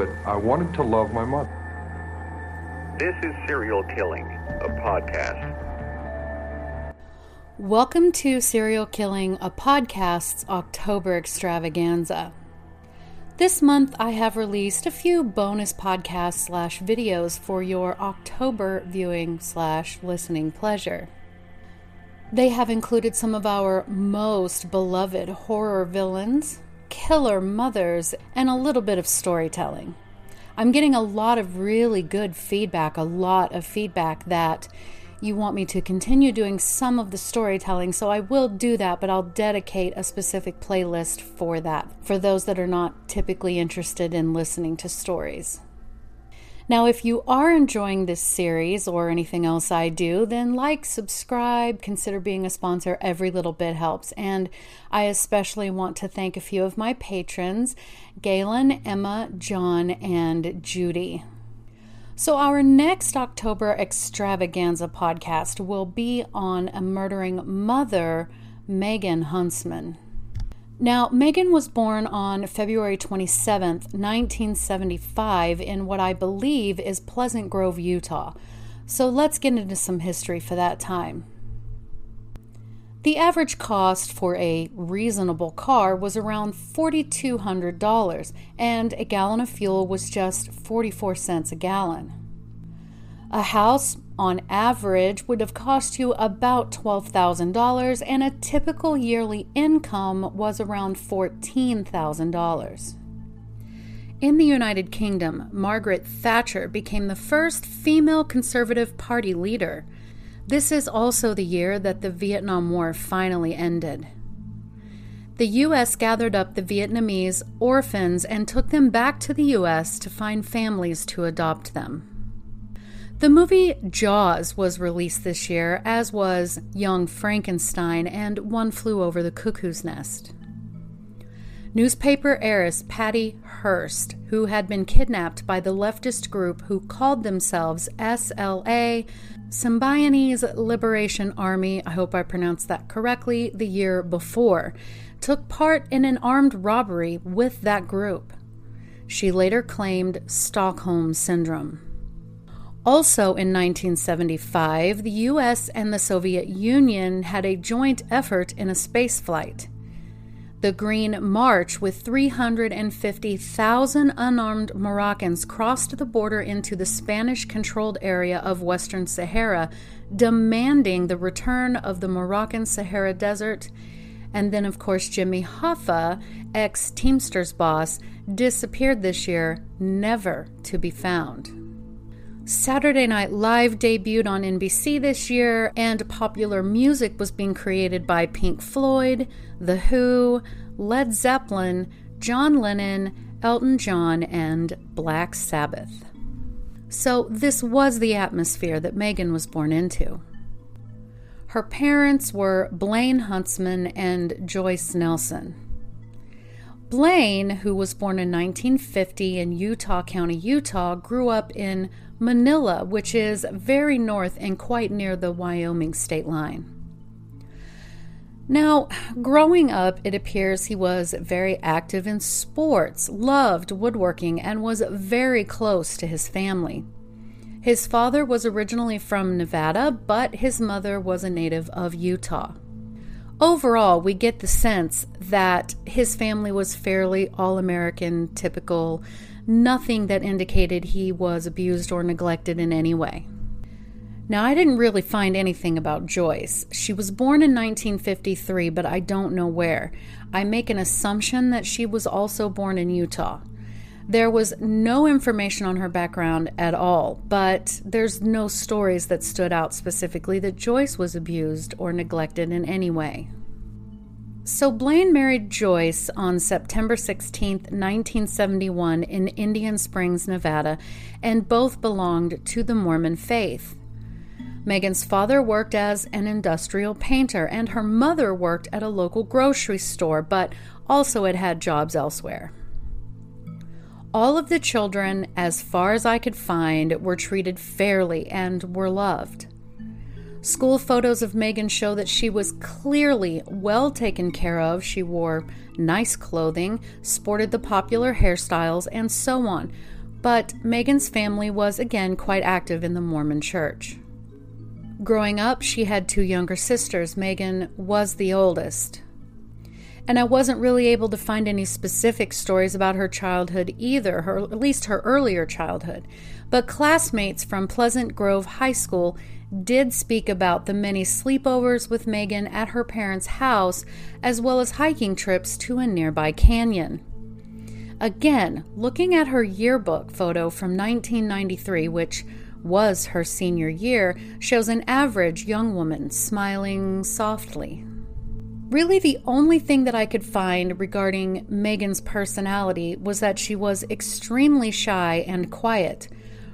but I wanted to love my mother. This is Serial Killing, a podcast. Welcome to Serial Killing, a podcast's October extravaganza. This month, I have released a few bonus podcasts slash videos for your October viewing slash listening pleasure. They have included some of our most beloved horror villains, killer mothers, and a little bit of storytelling. I'm getting a lot of really good feedback, a lot of feedback that you want me to continue doing some of the storytelling, so I will do that, but I'll dedicate a specific playlist for that for those that are not typically interested in listening to stories. Now, if you are enjoying this series or anything else I do, then like, subscribe, consider being a sponsor. Every little bit helps. And I especially want to thank a few of my patrons Galen, Emma, John, and Judy. So, our next October extravaganza podcast will be on a murdering mother, Megan Huntsman. Now, Megan was born on February 27th, 1975, in what I believe is Pleasant Grove, Utah. So, let's get into some history for that time. The average cost for a reasonable car was around $4,200, and a gallon of fuel was just 44 cents a gallon. A house, on average, would have cost you about $12,000, and a typical yearly income was around $14,000. In the United Kingdom, Margaret Thatcher became the first female Conservative Party leader. This is also the year that the Vietnam War finally ended. The U.S. gathered up the Vietnamese orphans and took them back to the U.S. to find families to adopt them. The movie Jaws was released this year, as was Young Frankenstein and One Flew Over the Cuckoo's Nest. Newspaper heiress Patty Hearst, who had been kidnapped by the leftist group who called themselves SLA, Symbionese Liberation Army, I hope I pronounced that correctly, the year before, took part in an armed robbery with that group. She later claimed Stockholm Syndrome. Also in 1975, the US and the Soviet Union had a joint effort in a space flight. The Green March, with 350,000 unarmed Moroccans, crossed the border into the Spanish controlled area of Western Sahara, demanding the return of the Moroccan Sahara Desert. And then, of course, Jimmy Hoffa, ex Teamsters boss, disappeared this year, never to be found. Saturday Night Live debuted on NBC this year, and popular music was being created by Pink Floyd, The Who, Led Zeppelin, John Lennon, Elton John, and Black Sabbath. So, this was the atmosphere that Megan was born into. Her parents were Blaine Huntsman and Joyce Nelson. Blaine, who was born in 1950 in Utah County, Utah, grew up in Manila, which is very north and quite near the Wyoming state line. Now, growing up, it appears he was very active in sports, loved woodworking, and was very close to his family. His father was originally from Nevada, but his mother was a native of Utah. Overall, we get the sense that his family was fairly all American, typical, nothing that indicated he was abused or neglected in any way. Now, I didn't really find anything about Joyce. She was born in 1953, but I don't know where. I make an assumption that she was also born in Utah. There was no information on her background at all, but there's no stories that stood out specifically that Joyce was abused or neglected in any way. So Blaine married Joyce on September 16, 1971, in Indian Springs, Nevada, and both belonged to the Mormon faith. Megan's father worked as an industrial painter, and her mother worked at a local grocery store, but also had had jobs elsewhere. All of the children, as far as I could find, were treated fairly and were loved. School photos of Megan show that she was clearly well taken care of. She wore nice clothing, sported the popular hairstyles, and so on. But Megan's family was again quite active in the Mormon church. Growing up, she had two younger sisters. Megan was the oldest. And I wasn't really able to find any specific stories about her childhood either, her, at least her earlier childhood. But classmates from Pleasant Grove High School did speak about the many sleepovers with Megan at her parents' house, as well as hiking trips to a nearby canyon. Again, looking at her yearbook photo from 1993, which was her senior year, shows an average young woman smiling softly. Really, the only thing that I could find regarding Megan's personality was that she was extremely shy and quiet.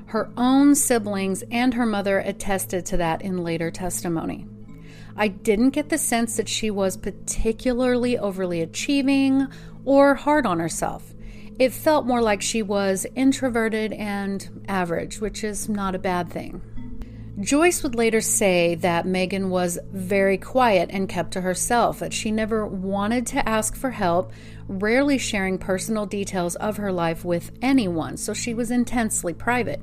Her own siblings and her mother attested to that in later testimony. I didn't get the sense that she was particularly overly achieving or hard on herself. It felt more like she was introverted and average, which is not a bad thing. Joyce would later say that Megan was very quiet and kept to herself, that she never wanted to ask for help, rarely sharing personal details of her life with anyone, so she was intensely private.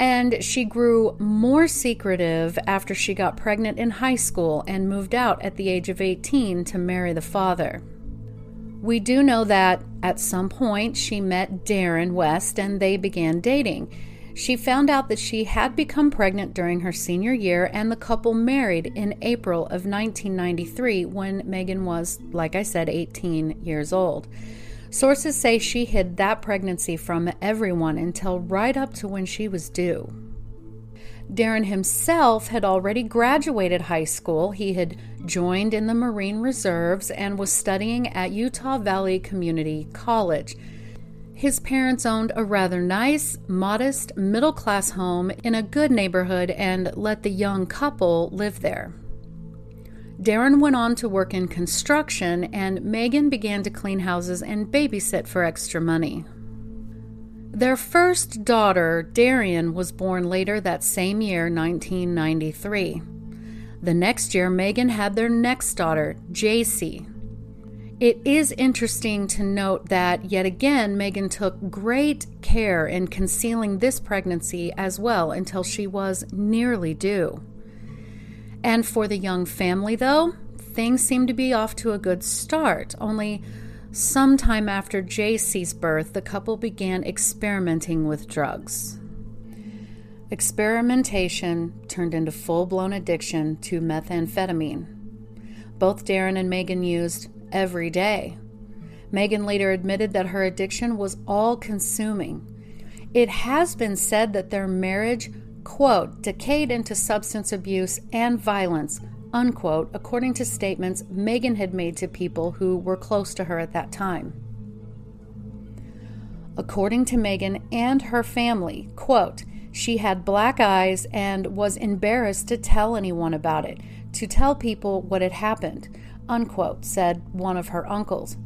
And she grew more secretive after she got pregnant in high school and moved out at the age of 18 to marry the father. We do know that at some point she met Darren West and they began dating. She found out that she had become pregnant during her senior year, and the couple married in April of 1993 when Megan was, like I said, 18 years old. Sources say she hid that pregnancy from everyone until right up to when she was due. Darren himself had already graduated high school. He had joined in the Marine Reserves and was studying at Utah Valley Community College. His parents owned a rather nice, modest, middle class home in a good neighborhood and let the young couple live there. Darren went on to work in construction, and Megan began to clean houses and babysit for extra money. Their first daughter, Darian, was born later that same year, 1993. The next year, Megan had their next daughter, JC. It is interesting to note that, yet again, Megan took great care in concealing this pregnancy as well until she was nearly due. And for the young family, though, things seemed to be off to a good start, only Sometime after JC's birth, the couple began experimenting with drugs. Experimentation turned into full blown addiction to methamphetamine. Both Darren and Megan used every day. Megan later admitted that her addiction was all consuming. It has been said that their marriage, quote, decayed into substance abuse and violence unquote, according to statements Megan had made to people who were close to her at that time. According to Megan and her family, quote, she had black eyes and was embarrassed to tell anyone about it, to tell people what had happened, unquote, said one of her uncles.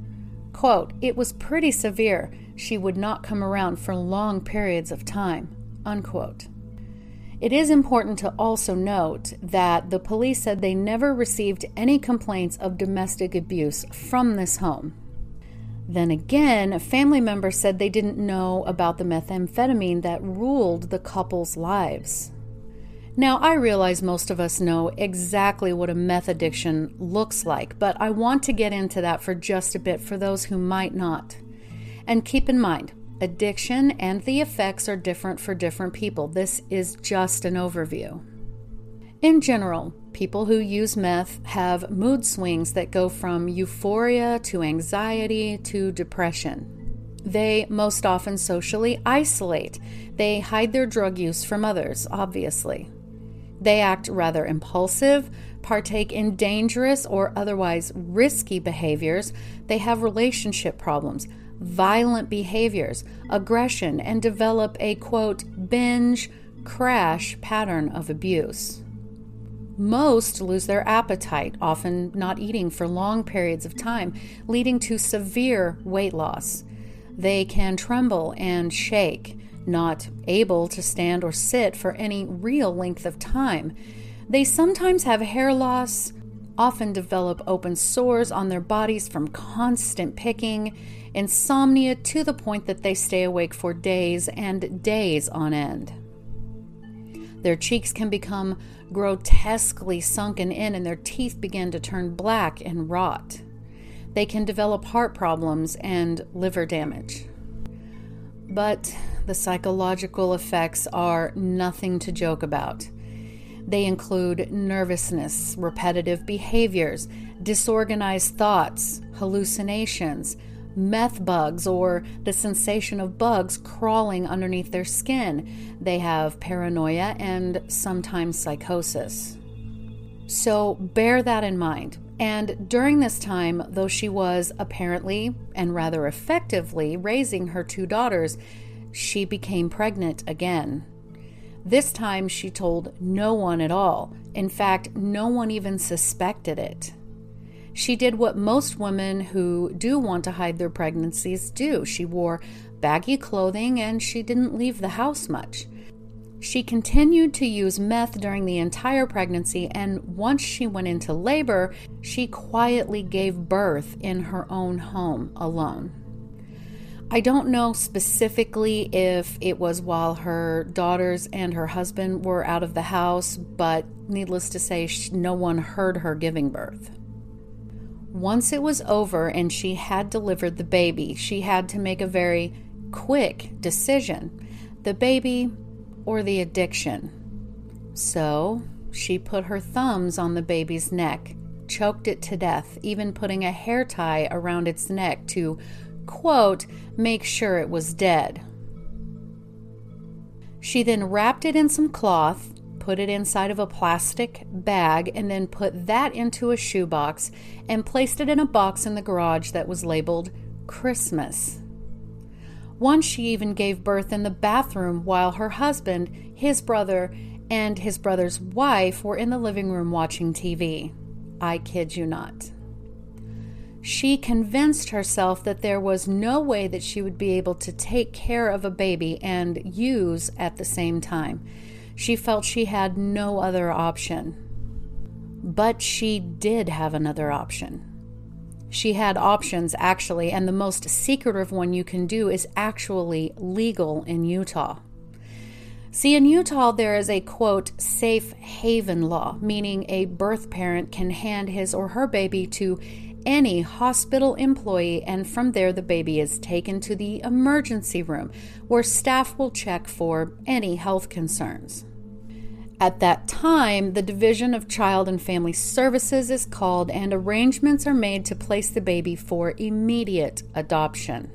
Quote, it was pretty severe. She would not come around for long periods of time, unquote. It is important to also note that the police said they never received any complaints of domestic abuse from this home. Then again, a family member said they didn't know about the methamphetamine that ruled the couple's lives. Now, I realize most of us know exactly what a meth addiction looks like, but I want to get into that for just a bit for those who might not. And keep in mind, Addiction and the effects are different for different people. This is just an overview. In general, people who use meth have mood swings that go from euphoria to anxiety to depression. They most often socially isolate. They hide their drug use from others, obviously. They act rather impulsive, partake in dangerous or otherwise risky behaviors. They have relationship problems, violent behaviors, aggression, and develop a quote, binge, crash pattern of abuse. Most lose their appetite, often not eating for long periods of time, leading to severe weight loss. They can tremble and shake, not able to stand or sit for any real length of time. They sometimes have hair loss, often develop open sores on their bodies from constant picking, insomnia to the point that they stay awake for days and days on end. Their cheeks can become grotesquely sunken in and their teeth begin to turn black and rot. They can develop heart problems and liver damage. But the psychological effects are nothing to joke about. They include nervousness, repetitive behaviors, disorganized thoughts, hallucinations, meth bugs or the sensation of bugs crawling underneath their skin. They have paranoia and sometimes psychosis. So bear that in mind. And during this time, though she was apparently and rather effectively raising her two daughters, she became pregnant again. This time she told no one at all. In fact, no one even suspected it. She did what most women who do want to hide their pregnancies do. She wore baggy clothing and she didn't leave the house much. She continued to use meth during the entire pregnancy, and once she went into labor, she quietly gave birth in her own home alone. I don't know specifically if it was while her daughters and her husband were out of the house, but needless to say, no one heard her giving birth. Once it was over and she had delivered the baby, she had to make a very quick decision the baby or the addiction. So she put her thumbs on the baby's neck, choked it to death, even putting a hair tie around its neck to, quote, make sure it was dead. She then wrapped it in some cloth, put it inside of a plastic bag, and then put that into a shoebox and placed it in a box in the garage that was labeled Christmas. Once she even gave birth in the bathroom while her husband, his brother, and his brother's wife were in the living room watching TV. I kid you not. She convinced herself that there was no way that she would be able to take care of a baby and use at the same time. She felt she had no other option. But she did have another option. She had options, actually, and the most secretive one you can do is actually legal in Utah. See, in Utah, there is a quote, safe haven law, meaning a birth parent can hand his or her baby to any hospital employee, and from there, the baby is taken to the emergency room where staff will check for any health concerns. At that time, the Division of Child and Family Services is called, and arrangements are made to place the baby for immediate adoption.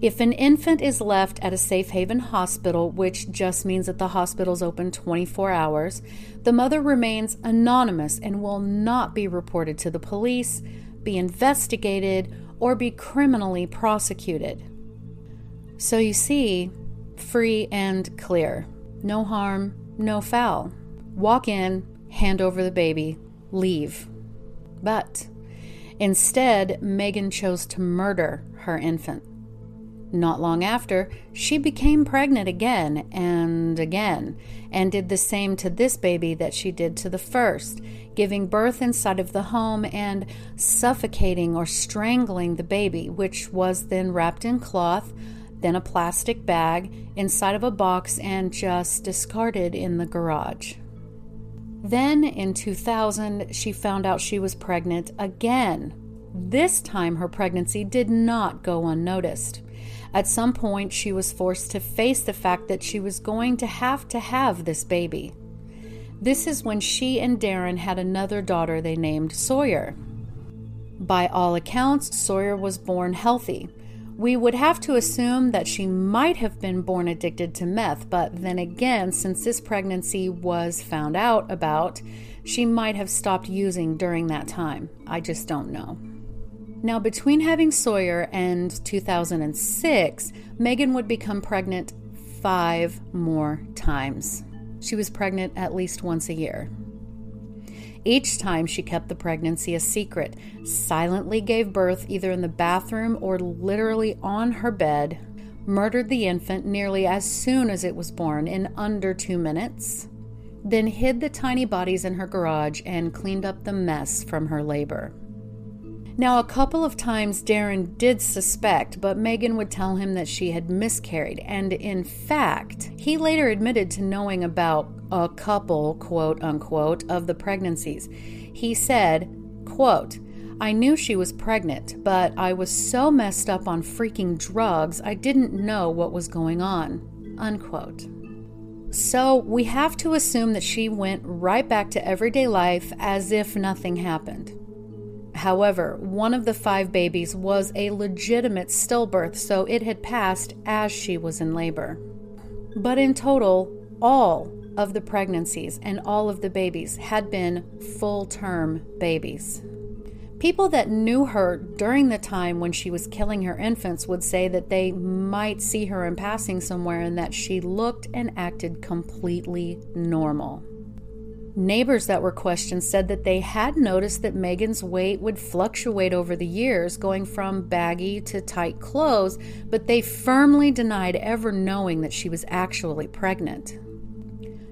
If an infant is left at a safe haven hospital, which just means that the hospital is open 24 hours, the mother remains anonymous and will not be reported to the police, be investigated, or be criminally prosecuted. So you see, free and clear. No harm, no foul. Walk in, hand over the baby, leave. But instead, Megan chose to murder her infant. Not long after, she became pregnant again and again, and did the same to this baby that she did to the first, giving birth inside of the home and suffocating or strangling the baby, which was then wrapped in cloth, then a plastic bag inside of a box and just discarded in the garage. Then in 2000, she found out she was pregnant again. This time, her pregnancy did not go unnoticed. At some point, she was forced to face the fact that she was going to have to have this baby. This is when she and Darren had another daughter they named Sawyer. By all accounts, Sawyer was born healthy. We would have to assume that she might have been born addicted to meth, but then again, since this pregnancy was found out about, she might have stopped using during that time. I just don't know. Now, between having Sawyer and 2006, Megan would become pregnant five more times. She was pregnant at least once a year. Each time she kept the pregnancy a secret, silently gave birth either in the bathroom or literally on her bed, murdered the infant nearly as soon as it was born in under two minutes, then hid the tiny bodies in her garage and cleaned up the mess from her labor. Now, a couple of times Darren did suspect, but Megan would tell him that she had miscarried. And in fact, he later admitted to knowing about a couple, quote unquote, of the pregnancies. He said, quote, I knew she was pregnant, but I was so messed up on freaking drugs, I didn't know what was going on. Unquote. So we have to assume that she went right back to everyday life as if nothing happened. However, one of the five babies was a legitimate stillbirth, so it had passed as she was in labor. But in total, all of the pregnancies and all of the babies had been full term babies. People that knew her during the time when she was killing her infants would say that they might see her in passing somewhere and that she looked and acted completely normal. Neighbors that were questioned said that they had noticed that Megan's weight would fluctuate over the years, going from baggy to tight clothes, but they firmly denied ever knowing that she was actually pregnant.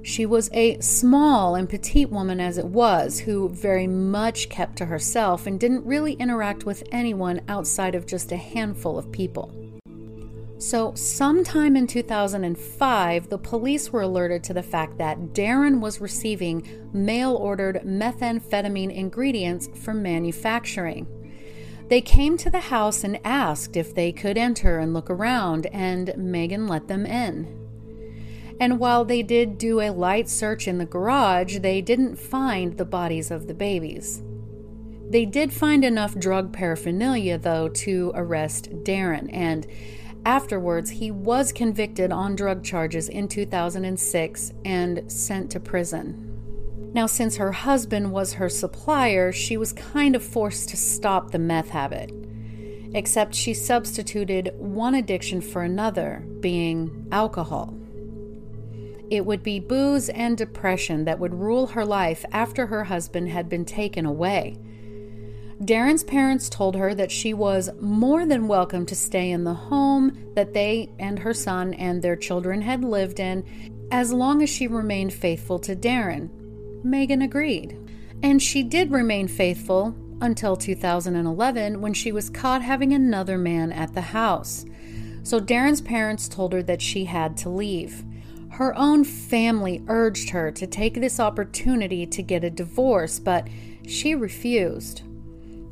She was a small and petite woman as it was, who very much kept to herself and didn't really interact with anyone outside of just a handful of people. So, sometime in 2005, the police were alerted to the fact that Darren was receiving mail ordered methamphetamine ingredients for manufacturing. They came to the house and asked if they could enter and look around, and Megan let them in. And while they did do a light search in the garage, they didn't find the bodies of the babies. They did find enough drug paraphernalia, though, to arrest Darren, and Afterwards, he was convicted on drug charges in 2006 and sent to prison. Now, since her husband was her supplier, she was kind of forced to stop the meth habit. Except she substituted one addiction for another, being alcohol. It would be booze and depression that would rule her life after her husband had been taken away. Darren's parents told her that she was more than welcome to stay in the home that they and her son and their children had lived in as long as she remained faithful to Darren. Megan agreed. And she did remain faithful until 2011 when she was caught having another man at the house. So Darren's parents told her that she had to leave. Her own family urged her to take this opportunity to get a divorce, but she refused.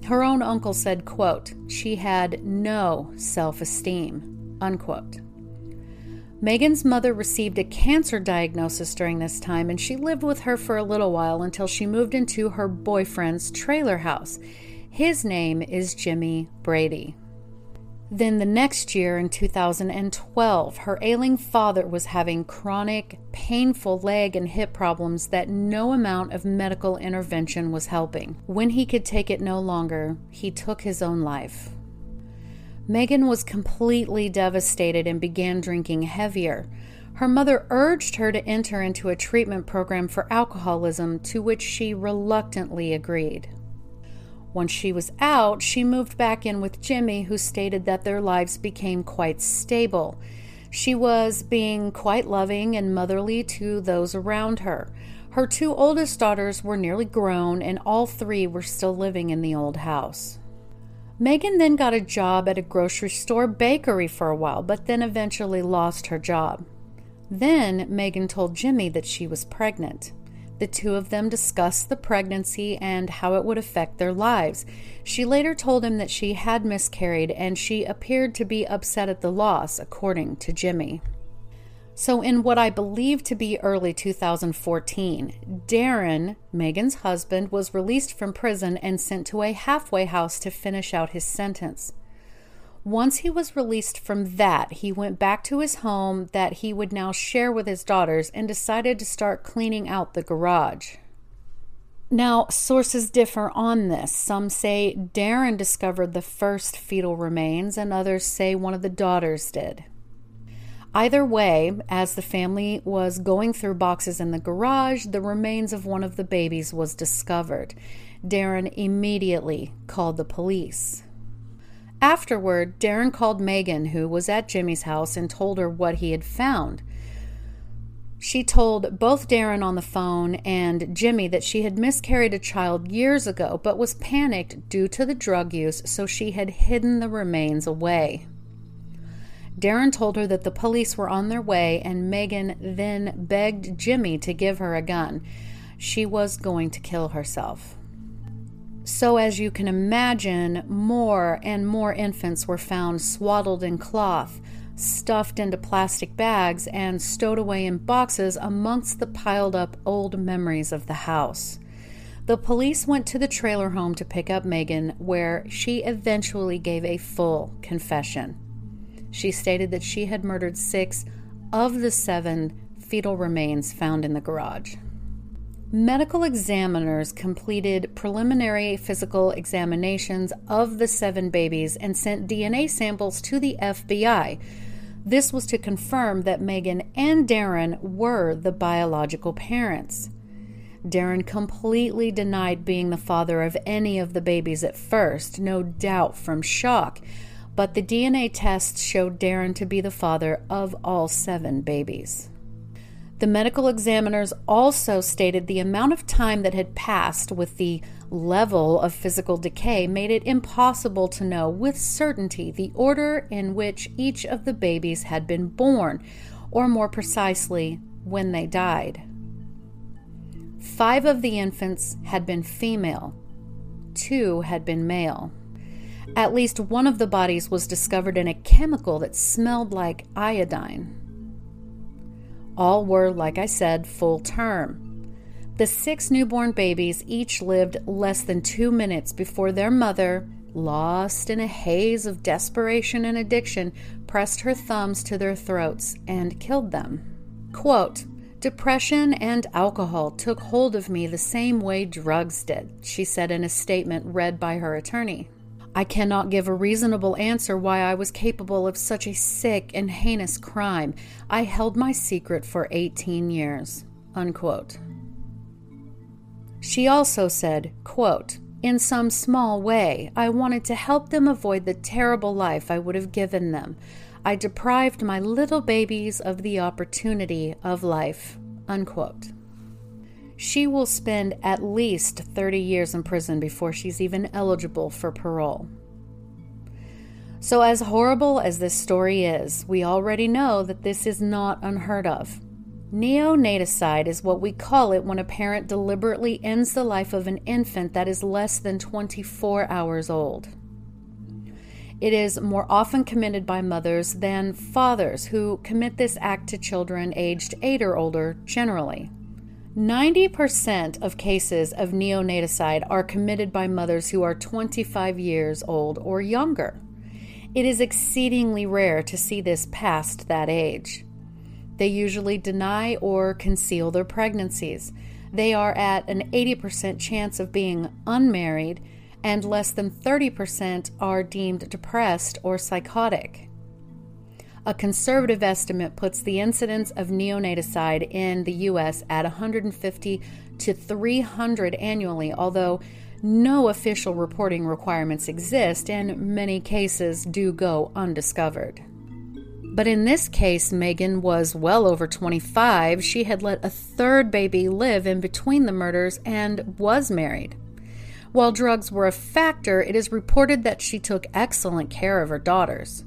Her own uncle said, quote, she had no self-esteem, unquote. Megan's mother received a cancer diagnosis during this time, and she lived with her for a little while until she moved into her boyfriend's trailer house. His name is Jimmy Brady. Then the next year, in 2012, her ailing father was having chronic, painful leg and hip problems that no amount of medical intervention was helping. When he could take it no longer, he took his own life. Megan was completely devastated and began drinking heavier. Her mother urged her to enter into a treatment program for alcoholism, to which she reluctantly agreed. Once she was out, she moved back in with Jimmy, who stated that their lives became quite stable. She was being quite loving and motherly to those around her. Her two oldest daughters were nearly grown, and all three were still living in the old house. Megan then got a job at a grocery store bakery for a while, but then eventually lost her job. Then Megan told Jimmy that she was pregnant. The two of them discussed the pregnancy and how it would affect their lives. She later told him that she had miscarried and she appeared to be upset at the loss, according to Jimmy. So, in what I believe to be early 2014, Darren, Megan's husband, was released from prison and sent to a halfway house to finish out his sentence. Once he was released from that, he went back to his home that he would now share with his daughters and decided to start cleaning out the garage. Now, sources differ on this. Some say Darren discovered the first fetal remains, and others say one of the daughters did. Either way, as the family was going through boxes in the garage, the remains of one of the babies was discovered. Darren immediately called the police. Afterward, Darren called Megan, who was at Jimmy's house, and told her what he had found. She told both Darren on the phone and Jimmy that she had miscarried a child years ago, but was panicked due to the drug use, so she had hidden the remains away. Darren told her that the police were on their way, and Megan then begged Jimmy to give her a gun. She was going to kill herself. So, as you can imagine, more and more infants were found swaddled in cloth, stuffed into plastic bags, and stowed away in boxes amongst the piled up old memories of the house. The police went to the trailer home to pick up Megan, where she eventually gave a full confession. She stated that she had murdered six of the seven fetal remains found in the garage. Medical examiners completed preliminary physical examinations of the seven babies and sent DNA samples to the FBI. This was to confirm that Megan and Darren were the biological parents. Darren completely denied being the father of any of the babies at first, no doubt from shock but the DNA tests showed Darren to be the father of all seven babies. The medical examiners also stated the amount of time that had passed with the level of physical decay made it impossible to know with certainty the order in which each of the babies had been born, or more precisely, when they died. Five of the infants had been female, two had been male. At least one of the bodies was discovered in a chemical that smelled like iodine. All were, like I said, full term. The six newborn babies each lived less than two minutes before their mother, lost in a haze of desperation and addiction, pressed her thumbs to their throats and killed them. Quote, Depression and alcohol took hold of me the same way drugs did, she said in a statement read by her attorney. I cannot give a reasonable answer why I was capable of such a sick and heinous crime. I held my secret for 18 years. Unquote. She also said, quote, in some small way, I wanted to help them avoid the terrible life I would have given them. I deprived my little babies of the opportunity of life. Unquote she will spend at least 30 years in prison before she's even eligible for parole. So, as horrible as this story is, we already know that this is not unheard of. Neonaticide is what we call it when a parent deliberately ends the life of an infant that is less than 24 hours old. It is more often committed by mothers than fathers who commit this act to children aged 8 or older generally. 90% of cases of neonaticide are committed by mothers who are 25 years old or younger. It is exceedingly rare to see this past that age. They usually deny or conceal their pregnancies. They are at an 80% chance of being unmarried, and less than 30% are deemed depressed or psychotic. A conservative estimate puts the incidence of neonaticide in the U.S. at 150 to 300 annually, although no official reporting requirements exist and many cases do go undiscovered. But in this case, Megan was well over 25. She had let a third baby live in between the murders and was married. While drugs were a factor, it is reported that she took excellent care of her daughters.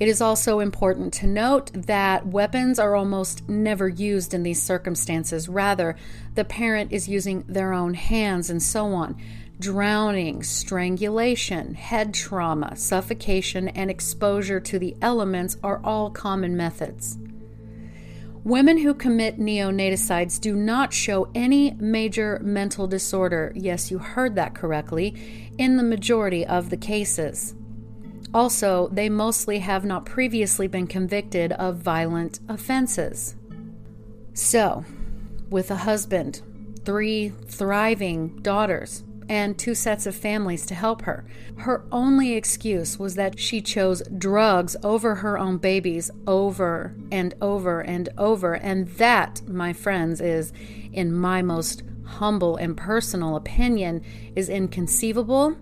It is also important to note that weapons are almost never used in these circumstances. Rather, the parent is using their own hands and so on. Drowning, strangulation, head trauma, suffocation, and exposure to the elements are all common methods. Women who commit neonaticides do not show any major mental disorder. Yes, you heard that correctly, in the majority of the cases. Also, they mostly have not previously been convicted of violent offenses. So, with a husband, three thriving daughters, and two sets of families to help her. Her only excuse was that she chose drugs over her own babies over and over and over. And that, my friends, is, in my most humble and personal opinion, is inconceivable,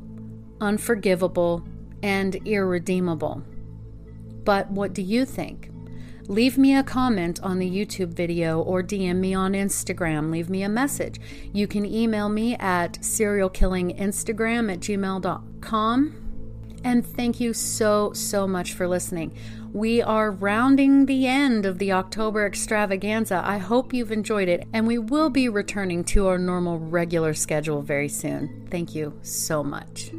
unforgivable, and irredeemable. But what do you think? Leave me a comment on the YouTube video or DM me on Instagram. Leave me a message. You can email me at serialkillinginstagram at gmail.com. And thank you so, so much for listening. We are rounding the end of the October extravaganza. I hope you've enjoyed it, and we will be returning to our normal regular schedule very soon. Thank you so much.